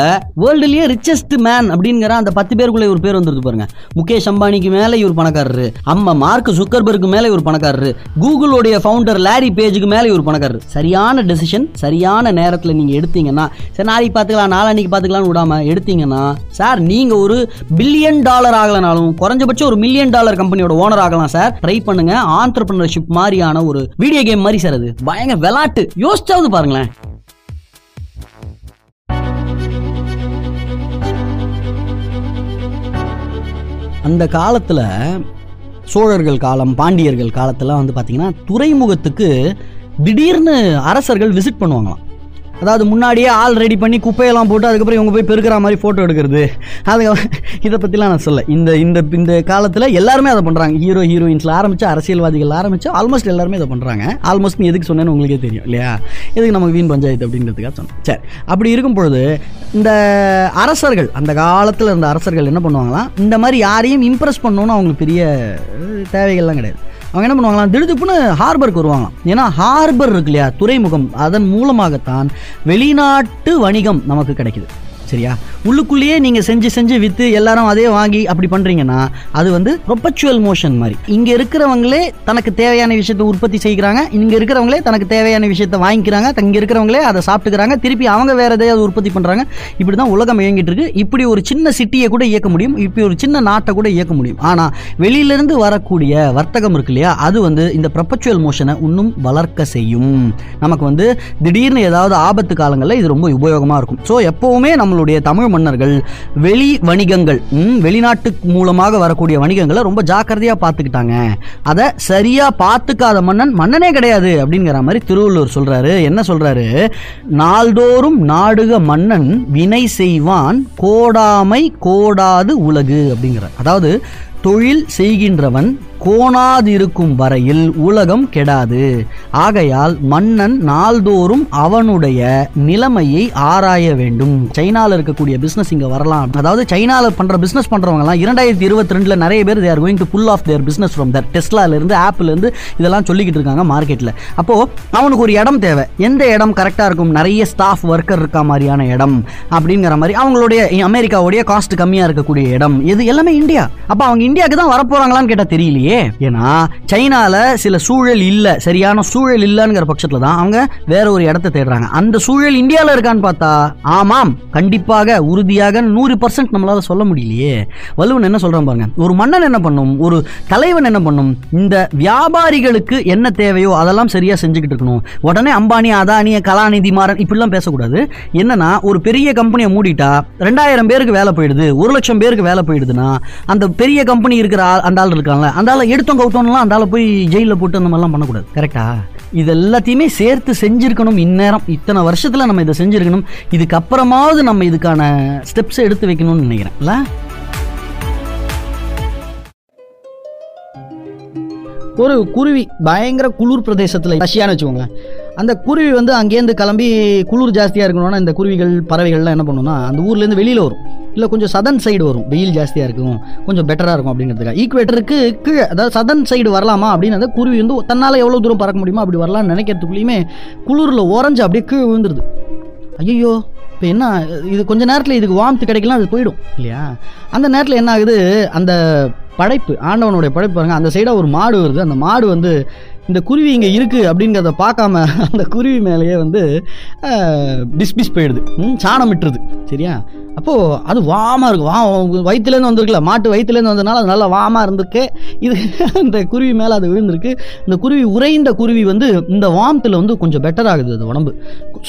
வேர்ல்டுலயே ரிச்சஸ்ட் மேன் அப்படிங்கிற அந்த பத்து பேருக்குள்ள இவர் பேர் வந்துருக்கு பாருங்க. முகேஷ் அம்பானிக்கு மேல இவர் பணக்காரரு. அம்மா மார்க் ஜுக்கர்பர்க் மேல இவர் பணக்காரரு. கூகுளோடைய ஃபவுண்டர் லாரி பேஜுக்கு மேல இவர் பணக்காரரு. சரியான டெசிஷன் சரியான நேரத்தில் நீங்க எடுத்தீங்கன்னா சரி நாளைக்கு பார்த்துக்கலாம் நாளான்னைக்கு பார்த்துக்கலாம்னு விடாம எடுத்தீங்கன்னா சார் நீங்க ஒரு பில்லியன் டாலர் ஆகலனாலும் குறைஞ்சபட்சம் ஒரு மில்லியன் டாலர் கம்பெனியோட ஓனர் ஆகலாம் சார் ட்ரை பண்ணுங்க. ஆண்டர்பிரினர்ஷிப் மாதிரியான ஒரு வீடியோ கேம் மாதிரி சார் அது. பயங்கர விளாட்டு யோசிச்சாவது பாருங்களேன். அந்த காலத்தில் சோழர்கள் காலம் பாண்டியர்கள் காலத்துல வந்து பார்த்தீங்கன்னா துறைமுகத்துக்கு திடீர்னு அரசர்கள் விசிட் பண்ணுவாங்களாம். அதாவது முன்னாடியே ஆள் ரெடி பண்ணி குப்பையெல்லாம் போட்டு அதுக்கப்புறம் இவங்க போய் பெருக்கிற மாதிரி ஃபோட்டோ எடுக்கிறது. அதுக்கு இதை பற்றிலாம் நான் சொல்ல இந்த இந்த இந்த காலத்தில் எல்லாருமே அதை பண்ணுறாங்க ஹீரோ ஹீரோயின்ஸில் ஆரம்பித்து அரசியல்வாதிகள் ஆரம்பித்து ஆல்மோஸ்ட் எல்லாருமே இதை பண்ணுறாங்க ஆல்மோஸ்ட் எதுக்கு சொன்னேன்னு உங்களுக்கே தெரியும் இல்லையா? எதுக்கு நமக்கு வீண் பஞ்சாயத்து அப்படின்றதுக்காக சொன்னேன். சரி அப்படி இருக்கும் பொழுது இந்த அரசர்கள் அந்த காலத்தில் இருந்த அரசர்கள் என்ன பண்ணுவாங்களாம்? இந்த மாதிரி யாரையும் இம்ப்ரெஸ் பண்ணணும்னு அவங்களுக்கு பெரிய தேவைகள்லாம் கிடையாது. அவங்க என்ன பண்ணுவாங்களாம்? திடுதுப்புன்னு ஹார்பருக்கு வருவாங்களாம். ஏன்னா ஹார்பர் இருக்கு இல்லையா? துறைமுகம். அதன் மூலமாகத்தான் வெளிநாட்டு வணிகம் நமக்கு கிடைக்குது. சரியா? உள்ளுக்குள்ளேயே நீங்கள் செஞ்சு செஞ்சு விற்று எல்லாரும் அதே வாங்கி அப்படி பண்ணுறீங்கன்னா அது வந்து ப்ரொபச்சுவல் மோஷன் மாதிரி. இங்கே இருக்கிறவங்களே தனக்கு தேவையான விஷயத்தை உற்பத்தி செய்கிறாங்க இங்கே இருக்கிறவங்களே தனக்கு தேவையான விஷயத்தை வாங்கிக்கிறாங்க இங்கே இருக்கிறவங்களே அதை சாப்பிட்டுக்கிறாங்க திருப்பி அவங்க வேற எதையாவது உற்பத்தி பண்ணுறாங்க இப்படி தான் உலகம் இயங்கிட்டு இருக்கு. இப்படி ஒரு சின்ன சிட்டியை கூட இயக்க முடியும் இப்படி ஒரு சின்ன நாட்டை கூட இயக்க முடியும். ஆனால் வெளியிலிருந்து வரக்கூடிய வர்த்தகம் இருக்கு இல்லையா அது வந்து இந்த ப்ரொபச்சுவல் மோஷனை இன்னும் வளர்க்க செய்யும். நமக்கு வந்து திடீர்னு ஏதாவது ஆபத்து காலங்களில் இது ரொம்ப உபயோகமாக இருக்கும். ஸோ எப்போவுமே நம்மளுடைய தமிழ் மன்னர்கள் வெளி வணிகங்கள் வெளிநாட்டு மூலமாக வரக்கூடிய வணிகங்களை ரொம்ப ஜாக்கிரதையாக பார்த்துக்கிட்டாங்க. அதை சரியாக பார்த்துக்காத மன்னன் மன்னனே கிடையாது அப்படிங்கிற மாதிரி திருவள்ளுவர் சொல்கிறாரு என்ன சொல்கிறாரு நாள்தோறும் நாடுக மன்னன் வினை செய்வான் கோடாமை கோடாது உலகு அப்படிங்கிறார். அதாவது தொழில் செய்கின்றவன் கோணாதிருக்கும் வரையில் உலகம் கெடாது. ஆகையால் மன்னன் நாள்தோறும் அவனுடைய நிலைமையை ஆராய வேண்டும். சைனால இருக்கக்கூடிய பிசினஸ் இங்க வரலாம். அதாவது சைனால பண்ற பிசினஸ் பண்றவங்க எல்லாம் இரண்டாயிரத்தி இருபத்தி ரெண்டுல நிறைய பேர் there going to pull off their business from their டெஸ்லால இருந்து இருந்து இதெல்லாம் சொல்லிக்கிட்டு இருக்காங்க மார்க்கெட்ல அப்போ அவனுக்கு ஒரு இடம் தேவை. எந்த இடம் கரெக்டா இருக்கும்? நிறைய ஸ்டாஃப் ஒர்க்கர் இருக்கா மாதிரியான இடம் அப்படிங்கிற மாதிரி அவங்களுடைய அமெரிக்காவுடைய காஸ்ட் கம்மியா இருக்கக்கூடிய இடம். இது எல்லாமே இந்தியா. அப்ப அவங்க இந்தியாவுக்கு தான் வரப்போறாங்களான்னு கேட்டா தெரியலையே. ஏன்னா சைனால சில சூழல் இல்ல சரியான சூழல் இல்லைங்கிற பட்சத்துல தான் அவங்க வேற ஒரு இடத்தை தேடுறாங்க. அந்த சூழல் இந்தியால இருக்கான்னு பார்த்தா ஆமாம் கண்டிப்பாக உறுதியாக நூறு பர்சன்ட் நம்மளால சொல்ல முடியலையே. வலுவன் என்ன சொல்றான் பாருங்க ஒரு மன்னன் என்ன பண்ணும் ஒரு தலைவன் என்ன பண்ணும் இந்த வியாபாரிகளுக்கு என்ன தேவையோ அதெல்லாம் சரியா செஞ்சுக்கிட்டு இருக்கணும். உடனே அம்பானி அதானி கலாநிதி மாறன் இப்படிலாம் பேசக்கூடாது. என்னன்னா ஒரு பெரிய கம்பெனியை மூடிட்டா ரெண்டாயிரம் பேருக்கு வேலை போயிடுது ஒரு லட்சம் பேருக்கு வேலை போயிடுதுன்னா அந்த பெரிய கம்பெனி இருக்கிற அந்த ஆள் இருக்காங்க அந்த ஆளை எடுத்தோம் கவுத்தோம்லாம் அந்த ஆளை போய் ஜெயிலில் போட்டு அந்த மாதிரிலாம் பண்ணக்கூடாது. கரெக்டா இது எல்லாத்தையுமே சேர்த்து செஞ்சிருக்கணும் இந்நேரம். இத்தனை வருஷத்துல நம்ம இதை செஞ்சிருக்கணும். இதுக்கப்புறமாவது நம்ம இதுக்கான ஸ்டெப்ஸ் எடுத்து வைக்கணும்னு நினைக்கிறேன். ஒரு குருவி பயங்கர குளிர் பிரதேசத்தில் ரஷ்யான்னு வச்சுக்கோங்களேன். அந்த குருவி வந்து அங்கேருந்து கிளம்பி குளிர் ஜாஸ்தியாக இருக்கணும்னா இந்த குருவிகள் பறவைகள்லாம் என்ன பண்ணும்னா அந்த ஊர்லேருந்து வெளியில் வரும். இல்லை கொஞ்சம் சதன் சைடு வரும். வெயில் ஜாஸ்தியாக இருக்கும். கொஞ்சம் பெட்டராக இருக்கும் அப்படிங்கிறதுக்காக. ஈக்குவேட்டருக்கு கீழே அதாவது சதன் சைடு வரலாமா அப்படின்னு அந்த குருவி வந்து தன்னால் எவ்வளோ தூரம் பறக்க முடியுமோ அப்படி வரலாம்னு நினைக்கிறதுக்குள்ளேயுமே குளிரில் உறைஞ்சு அப்படியே கீழே விழுந்துருது. ஐயோ இப்போ என்ன இது கொஞ்ச நேரத்தில் இதுக்கு வார்ம்த் கிடைக்கலாம் அது போயிடும் இல்லையா? அந்த நேரத்தில் என்ன ஆகுது? அந்த படைப்பு ஆண்டவனுடைய படைப்பு பாருங்கள் அந்த சைடாக ஒரு மாடு வருது. அந்த மாடு வந்து இந்த குருவி இங்கே இருக்குது அப்படிங்கிறத பார்க்காம அந்த குருவி மேலேயே வந்து பிஸ்பிஸ் போயிடுது. ம், சாணம் விட்டுருது சரியா? அப்போது அது வாமாக இருக்கும் வா வயிற்றுலேருந்து வந்திருக்குல்ல மாட்டு வயிற்றுலேருந்து வந்ததுனால அது நல்லா வாமாக இருந்திருக்கு. இது அந்த குருவி மேலே அது விழுந்திருக்கு. இந்த குருவி உறைந்த குருவி வந்து இந்த வாமத்தில் வந்து கொஞ்சம் பெட்டர் ஆகுது அது உடம்பு.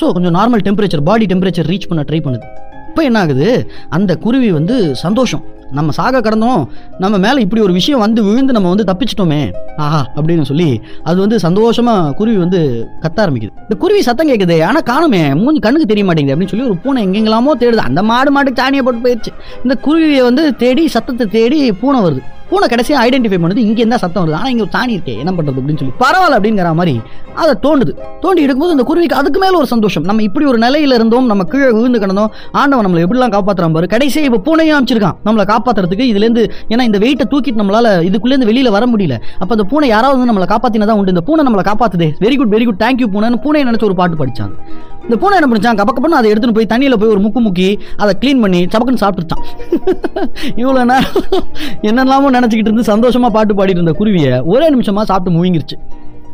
ஸோ கொஞ்சம் normal temperature body temperature reach பண்ண ட்ரை பண்ணுது. இப்போ என்ன ஆகுது? அந்த குருவி வந்து சந்தோஷம். நம்ம சாக கடந்தோம் நம்ம மேலே இப்படி ஒரு விஷயம் வந்து விழுந்து நம்ம வந்து தப்பிச்சிட்டோமே. ஆஹா அப்படின்னு சொல்லி அது வந்து சந்தோஷமாக குருவி வந்து கத்த ஆரம்பிக்குது. இந்த குருவி சத்தம் கேட்குது ஆனால் காணுமே மூஞ்சி கண்ணுக்கு தெரிய மாட்டேங்குது அப்படின்னு சொல்லி ஒரு பூனை எங்கெங்கெல்லாமோ தேடுது. அந்த மாடு மாட்டுக்கு சாணியை போட்டு போயிடுச்சு. இந்த குருவியை வந்து தேடி சத்தத்தை தேடி பூனை வருது. பூனை கடைசியாக ஐடென்டிஃபை பண்ணுது இங்கே என்ன சத்தம் வருது? ஆனால் இங்கே தாண்டி இருக்கே என்ன பண்ணுறது அப்படின்னு சொல்லி. பரவாயில்ல அப்படிங்கிற மாதிரி அதை தோண்டுது. தோண்டி எடுக்கும்போது அந்த குருவிக்கு அதுக்கு மேலே ஒரு சந்தோஷம். நம்ம இப்படி ஒரு நிலையில இருந்தோம் நம்ம கீழே விழுந்து கிடந்தோம் ஆண்டவன் நம்மளை எப்படிலாம் காப்பாற்றுறான் பாரு. கடைசியாக இப்போ பூனையும் அமைச்சிருக்கான் நம்மளை காப்பாற்றுறதுக்கு இதுலேருந்து ஏன்னா இந்த வெயிட்டை தூக்கிட்டு நம்மளால இதுக்குள்ளேருந்து வெளியில் வர முடியல. அப்போ அந்த பூனை யாராவது வந்து நம்மளை காப்பாற்றினதான் உண்டு. இந்த பூனை நம்மளை காப்பாத்துதே. Very good very good thank you பூனைன்னு பூனை நினச்சி ஒரு பாட்டு படிச்சாங்க. இந்த பூனை என்ன பண்ணிச்சான்? கப்ப அதை எடுத்துன்னு போய் தண்ணியில் போய் ஒரு முக்கு முக்கி அதை க்ளீன் பண்ணி சபக்குன்னு சாப்பிட்டுச்சான் இவ்வளோ நேரம் என்னெல்லாமோ நினச்சிக்கிட்டு இருந்து சந்தோஷமா பாட்டு பாடிட்டு இருந்த குருவியை ஒரே நிமிஷமா சாப்பிட்டு முழுங்கிருச்சு.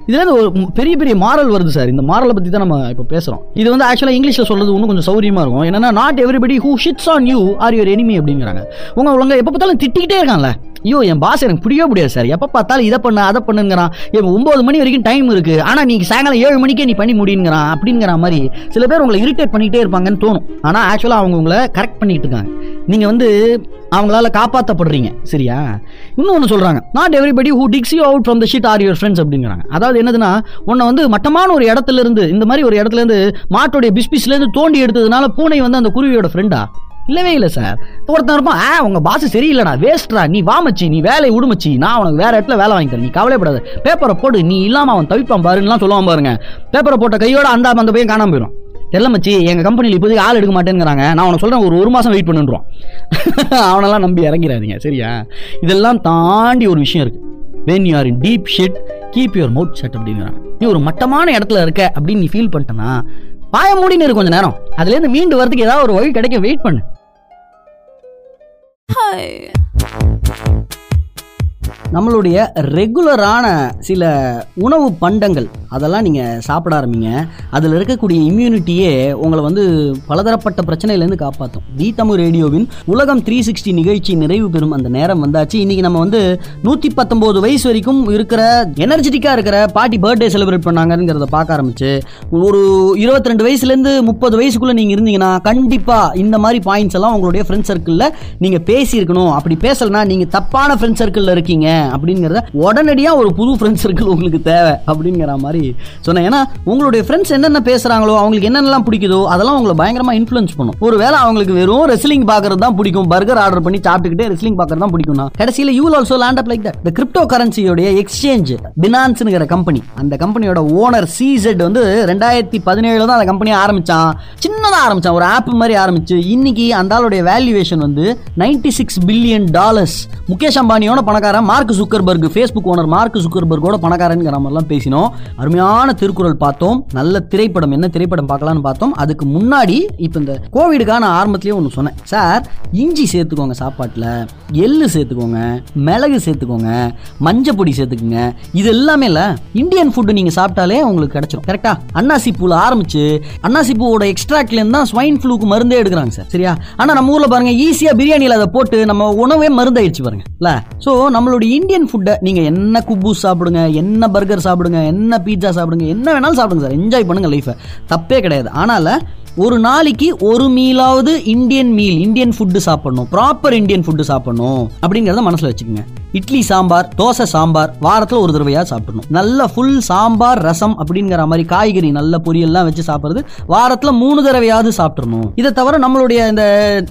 இதுலேருந்து ஒரு பெரிய பெரிய மாரல் வருது சார். இந்த மாரலை பற்றி தான் நம்ம இப்போ பேசுறோம். இது வந்து ஆக்சுவலாக இங்கிலீஷில் சொல்கிறது இன்னும் கொஞ்சம் சௌரியமாக இருக்கும். என்னன்னா not everybody who shits on you are your enemy அப்படிங்கிறாங்க. உங்க உங்க எப்போ பார்த்தாலும் திட்டிக்கிட்டே இருக்கான்ல. ஐயோ என் பாஸ் எனக்கு பிடிக்கவே முடியாது சார் எப்போ பார்த்தாலும் இதை பண்ண அதை பண்ணுங்கிறான். இப்போ ஒம்பது மணி வரைக்கும் டைம் இருக்குது ஆனால் நீங்கள் சாயங்காலம் ஏழு மணிக்கே நீ பண்ணி முடியுங்கிறான் அப்படிங்கிற மாதிரி. சில பேர் உங்களை இரிட்டேட் பண்ணிக்கிட்டே இருப்பாங்கன்னு தோணும். ஆனால் ஆக்சுவலாக அவங்க உங்களை கரெக்ட் பண்ணிட்டு இருக்காங்க. நீங்கள் வந்து அவங்களால காப்பாற்றப்படுறீங்க சரியா? இன்னொன்று சொல்கிறாங்க not everybody who digs you out from the shit are your friends அப்படிங்கிறாங்க. அதாவது என்னதுன்னா உன்னை வந்து மட்டமான ஒரு இடத்துல இருந்து இந்த மாதிரி ஒரு இடத்துலேருந்து மாட்டோடைய பிஸ்பிஸ்லேருந்து தோண்டி எடுத்ததுனால பூனை வந்து அந்த குருவியோட ஃப்ரெண்டா இல்லவே இல்லை சார் ஒருத்தன் இருப்பான் ஆ உங்கள் பாஸ் சரியில்லைடா வேஸ்ட்ரா நீ வாமச்சி நீ வேலையை விடுமச்சி நான் உனக்கு வேறு இடத்துல வேலை வாங்கி தரேன். நீ கவலைப்படாத. பேப்பரை போடு. நீ இல்லாமல் அவன் தவிப்பான் பாருன்னுலாம் சொல்லுவான் பாருங்க. பேப்பரை போட்ட கையோட அந்த அந்த பையன் காணாமல் போயிடும். தெரியல மச்சி. எங்கள் கம்பெனியில் இப்போதைக்கு ஆள் எடுக்க மாட்டேங்கிறாங்க. நான் உனக்கு சொல்கிறேன் ஒரு ஒரு மாதம் வெயிட் பண்ணுன்றோம் அவனெல்லாம் நம்பி இறங்கிறாதீங்க சரியா? இதெல்லாம் தாண்டி ஒரு விஷயம் இருக்குது when you are in deep shit keep your mouth shut அப்படிங்கிறாங்க. நீ ஒரு மட்டமான இடத்துல இருக்க அப்படின்னு நீ ஃபீல் பண்ணிட்டனா பாய மூடின்னு இரு கொஞ்ச நேரம். அதுலேருந்து மீண்டு வரதுக்கு ஏதாவது ஒரு வழி கிடைக்க வெயிட் பண்ணு. Hi நம்மளுடைய ரெகுலரான சில உணவு பண்டங்கள் அதெல்லாம் நீங்கள் சாப்பிட ஆரம்பிங்க. அதில் இருக்கக்கூடிய இம்யூனிட்டியே உங்களை வந்து பலதரப்பட்ட பிரச்சனையிலேருந்து காப்பாற்றும் தி தமிழ் ரேடியோவின் உலகம் த்ரீ சிக்ஸ்டி நிகழ்ச்சி நிறைவு பெறும் அந்த நேரம் வந்தாச்சு. இன்றைக்கி நம்ம வந்து நூற்றி பத்தொம்போது வயசு வரைக்கும் இருக்கிற எனர்ஜெட்டிக்காக இருக்கிற பாட்டி பர்த்டே செலிப்ரேட் பண்ணாங்கங்கிறத பார்க்க ஆரம்பிச்சு. ஒரு இருபத்தி ரெண்டு வயசுலேருந்து முப்பது வயசுக்குள்ளே நீங்கள் இருந்தீங்கன்னா கண்டிப்பாக இந்த மாதிரி பாயிண்ட்ஸ் எல்லாம் உங்களுடைய ஃப்ரெண்ட் சர்க்கிளில் நீங்கள் பேசியிருக்கணும். அப்படி பேசலைன்னா நீங்கள் தப்பான ஃப்ரெண்ட் சர்க்கிளில் இருக்கீங்க. அப்படிங்கிறத உடனடியாக ஒரு புது ஃப்ரெண்ட்ஸ் சர்க்கிள் உங்களுக்கு தேவை அப்படிங்கிற மாதிரி சொன்னேன். ஏன்னா உங்களுடைய ஃப்ரெண்ட்ஸ் என்னென்ன பேசுகிறாங்களோ அவங்களுக்கு என்னென்னலாம் பிடிக்குதோ அதெல்லாம் உங்களை பயங்கரமாக இன்ஃப்ளூயன்ஸ் பண்ணும். ஒருவேளை அவங்களுக்கு வெறும் ரெஸ்லிங் பார்க்கறது தான் பிடிக்கும். பர்கர் ஆர்டர் பண்ணி சாப்பிட்டுக்கிட்டே ரெஸ்லிங் பார்க்கறது தான் பிடிக்கும்னா கடைசியில் you also land up like that இந்த கிரிப்டோ கரன்சியோடைய எக்ஸ்சேஞ்ச் பினான்ஸ்ங்கிற கம்பெனி அந்த கம்பெனியோட ஓனர் சிசெட் வந்து ரெண்டாயிரத்தி பதினேழுல தான் அந்த கம்பெனியை ஆரம்பிச்சான். சின்னதாக ஆரம்பிச்சான். ஒரு ஆப் மாதிரி ஆரம்பிச்சு இன்னைக்கு அந்த ஆளுடைய வேல்யூவேஷன் வந்து ninety six billion dollars Mukesh அம்பானியோட பணக்காரன் Mark Zuckerberg Facebook owner Mark சுக்கர்பர்கோட பணக்காரங்கிற மாதிரிலாம் பேசினோம். அருமையான திருக்குறள் பார்த்தோம். நல்ல திரைப்படம் என்ன திரைப்படம் பார்க்கலாம்னு பார்த்தோம். அதுக்கு முன்னாடி இப்போ இந்த கோவிடுக்கான ஆரம்பத்திலேயே ஒன்று சொன்னேன். சார் இஞ்சி சேர்த்துக்கோங்க சாப்பாட்டில் எள்ளு சேர்த்துக்கோங்க மிளகு சேர்த்துக்கோங்க மஞ்சள் பொடி சேர்த்துக்குங்க. இது எல்லாமே இல்லை இந்தியன் ஃபுட்டு நீங்கள் சாப்பிட்டாலே உங்களுக்கு கிடைச்சிடும் கரெக்டா அன்னாசி பூவில் ஆரம்பிச்சு அன்னாசி பூவோட எக்ஸ்ட்ராக்ட்லேருந்து தான் ஸ்வைன் ஃப்ளூக்கு மருந்தே எடுக்கிறாங்க சார். சரியா? ஆனால் நம்ம ஊரில் பாருங்கள் ஈஸியாக பிரியாணியில் அதை போட்டு நம்ம உணவே மருந்தாயிடுச்சு பாருங்க. இல்லை? ஸோ நம்மளுடைய இந்தியன் ஃபுட்டை நீங்கள் என்ன குப்பூஸ் சாப்பிடுங்க என்ன பர்கர் சாப்பிடுங்க என்ன பீட்சா சாப்பிடுங்க என்ன வேணாலும் சாப்பிடுங்க சார். என்ஜாய் பண்ணுங்க லைஃபை தப்பே கிடையாது. ஆனால் ஒரு நாளைக்கு ஒரு மீலாவது இந்தியன் மீல் இந்தியன் ஃபுட்டு சாப்பிடணும். ப்ராப்பர் இந்தியன் ஃபுட்டு சாப்பிடணும். அப்படிங்கிறத மனசில் வச்சுக்கோங்க. இட்லி சாம்பார் தோசை சாம்பார் வாரத்தில் ஒரு தடவையா சாப்பிடணும். நல்ல ஃபுல் சாம்பார் ரசம் அப்படிங்கிற மாதிரி காய்கறி நல்ல பொரியல்லாம் வச்சு சாப்பிட்றது வாரத்தில் மூணு தடவையாவது சாப்பிட்றணும் இதை தவிர நம்மளுடைய இந்த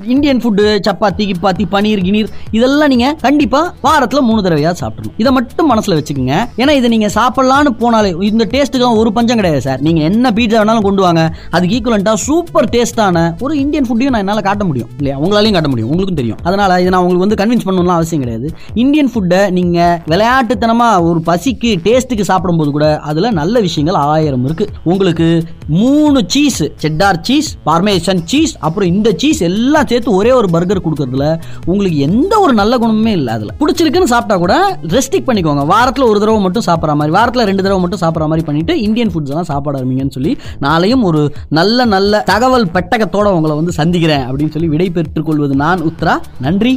இந்தியன் ஃபுட்டு சப்பாத்தி கிப்பாத்தி பனீர் கினீர் இதெல்லாம் நீங்கள் கண்டிப்பாக வாரத்தில் மூணு தடவையாவது சாப்பிடணும். இதை மட்டும் மனசில் வச்சுக்கோங்க. ஏன்னா இதை நீங்கள் சாப்பிட்லான்னு போனாலே இந்த டேஸ்ட்டுக்கு ஒரு பஞ்சம் கிடையாது சார். நீங்கள் என்ன பீட்சா வேணாலும் கொண்டு வாங்க. அதுக்கு ஈக்குவலண்ட்டாக சூப்பர் டேஸ்டான ஒரு இந்தியன் ஃபுட்டையும் நான் என்னால் காட்ட முடியும். இல்லையா? உங்களாலையும் காட்ட முடியும். உங்களுக்கும் தெரியும். அதனால் இதை நான் உங்களுக்கு வந்து கன்வின்ஸ் பண்ணணும்லாம் அவசியம் கிடையாது. இந்தியன் ஃபுட்டை நீங்கள் விளையாட்டுத்தனமாக ஒரு பசிக்கு டேஸ்ட்டுக்கு சாப்பிடும்போது கூட அதில் நல்ல விஷயங்கள் ஆயிரம் இருக்குது உங்களுக்கு மூணு cheese cheddar cheese parmesan cheese அப்புறம் இந்த சீஸ் எல்லாம் சேர்த்து ஒரே ஒரு பர்கர் கொடுக்கறதுல உங்களுக்கு எந்த ஒரு நல்ல குணமுமே இல்லை அதில். பிடிச்சிருக்குன்னு சாப்பிட்டா கூட ரெஸ்ட்ரிக் பண்ணிக்கோங்க. வாரத்தில் ஒரு தடவை மட்டும் சாப்பிட்ற மாதிரி வாரத்தில் ரெண்டு தடவை மட்டும் சாப்பிட்ற மாதிரி பண்ணிட்டு இந்தியன் ஃபுட்ஸ் எல்லாம் சாப்பாடு ஆரம்பிங்கன்னு சொல்லி நாளையும் ஒரு நல்ல நல்ல தகவல் பெட்டகத்தோட உங்களை வந்து சந்திக்கிறேன் அப்படின்னு சொல்லி விடை பெற்றுக்கொள்வது நான் உத்ரா நன்றி.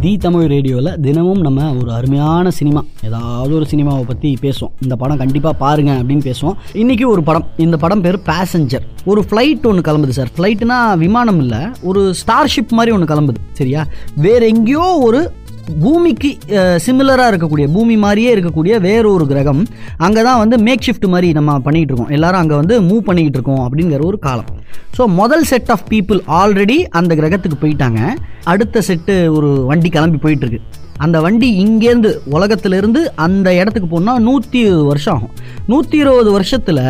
தி தமிழ் ரேடியோவில் தினமும் நம்ம ஒரு அருமையான சினிமா ஏதாவது ஒரு சினிமாவை பற்றி பேசுவோம். இந்த படம் கண்டிப்பாக பாருங்க அப்படின்னு பேசுவோம். இன்றைக்கி ஒரு படம். இந்த படம் பேர் பேசஞ்சர் ஒரு ஃப்ளைட் ஒன்று கிளம்புது சார் ஃப்ளைட்னா விமானம் இல்லை ஒரு ஸ்டார்ஷிப் மாதிரி ஒன்று கிளம்புது சரியா? வேற எங்கேயோ ஒரு பூமிக்கு சிமிலராக இருக்கக்கூடிய பூமி மாதிரியே இருக்கக்கூடிய வேறொரு கிரகம் அங்கே தான் வந்து மேக் ஷிஃப்ட் மாதிரி நம்ம பண்ணிக்கிட்டு இருக்கோம் எல்லாரும் அங்கே வந்து மூவ் பண்ணிக்கிட்டு இருக்கோம் அப்படிங்கிற ஒரு காலம். ஸோ முதல் செட் ஆஃப் பீப்புள் ஆல்ரெடி அந்த கிரகத்துக்கு போயிட்டாங்க. அடுத்த செட்டு ஒரு வண்டி கிளம்பி போயிட்டுருக்கு. அந்த வண்டி இங்கேருந்து உலகத்துலேருந்து அந்த இடத்துக்கு போனால் நூற்றி இருபது வருஷம் ஆகும். நூற்றி இருபது வருஷத்தில்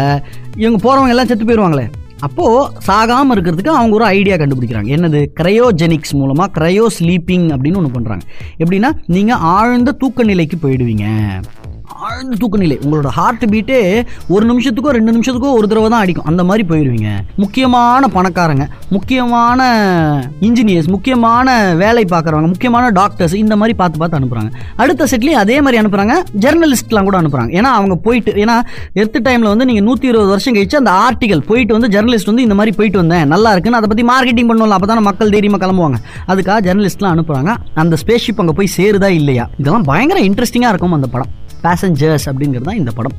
இவங்க போகிறவங்க எல்லாம் செத்து போயிடுவாங்களே அப்போது சாகாமல் இருக்கிறதுக்கு அவங்க ஒரு ஐடியா கண்டுபிடிக்கிறாங்க. என்னது? கிரையோஜெனிக்ஸ் மூலமாக கிரையோ ஸ்லீப்பிங் அப்படின்னு ஒன்று பண்ணுறாங்க எப்படின்னா நீங்கள் ஆழ்ந்த தூக்க நிலைக்கு போயிடுவீங்க. ஆழ்ந்த தூக்க நிலை. உங்களோட ஹார்ட் பீட்டே ஒரு நிமிஷத்துக்கோ ரெண்டு நிமிஷத்துக்கோ ஒரு தடவை தான் அடிக்கும். அந்த மாதிரி போயிடுவீங்க முக்கியமான பணக்காரங்க முக்கியமான இன்ஜினியர்ஸ் முக்கியமான வேலை பார்க்குறவங்க முக்கியமான டாக்டர்ஸ் இந்த மாதிரி பார்த்து பார்த்து அனுப்புகிறாங்க அடுத்த செட்லேயும் அதே மாதிரி அனுப்புகிறாங்க ஜெர்னலிஸ்ட்லாம் கூட அனுப்புகிறாங்க ஏன்னா அவங்க போயிட்டு ஏன்னா எர்த்து டைமில் வந்து நீங்கள் நூற்றி இருபது வருஷம் கழிச்சு அந்த ஆர்டிகல் போயிட்டு வந்து ஜெர்னலிஸ்ட் வந்து இந்த மாதிரி போயிட்டு வந்தேன். நல்லா இருக்குன்னு அதை பற்றி மார்க்கெட்டிங் பண்ணுவோம்ல அப்போ தான் மக்கள் தைரியமாக கிளம்புவாங்க. அதுக்காக ஜெர்னலிஸ்ட்லாம் அனுப்புகிறாங்க அந்த ஸ்பேஸ்ஷிப் அங்கே போய் சேருதா இல்லையா? இதெல்லாம் பயங்கர இன்ட்ரெஸ்டிங்காக இருக்கும் அந்த படம். பேசஞ்சர்ஸ் அப்படிங்கிறது தான் இந்த படம்.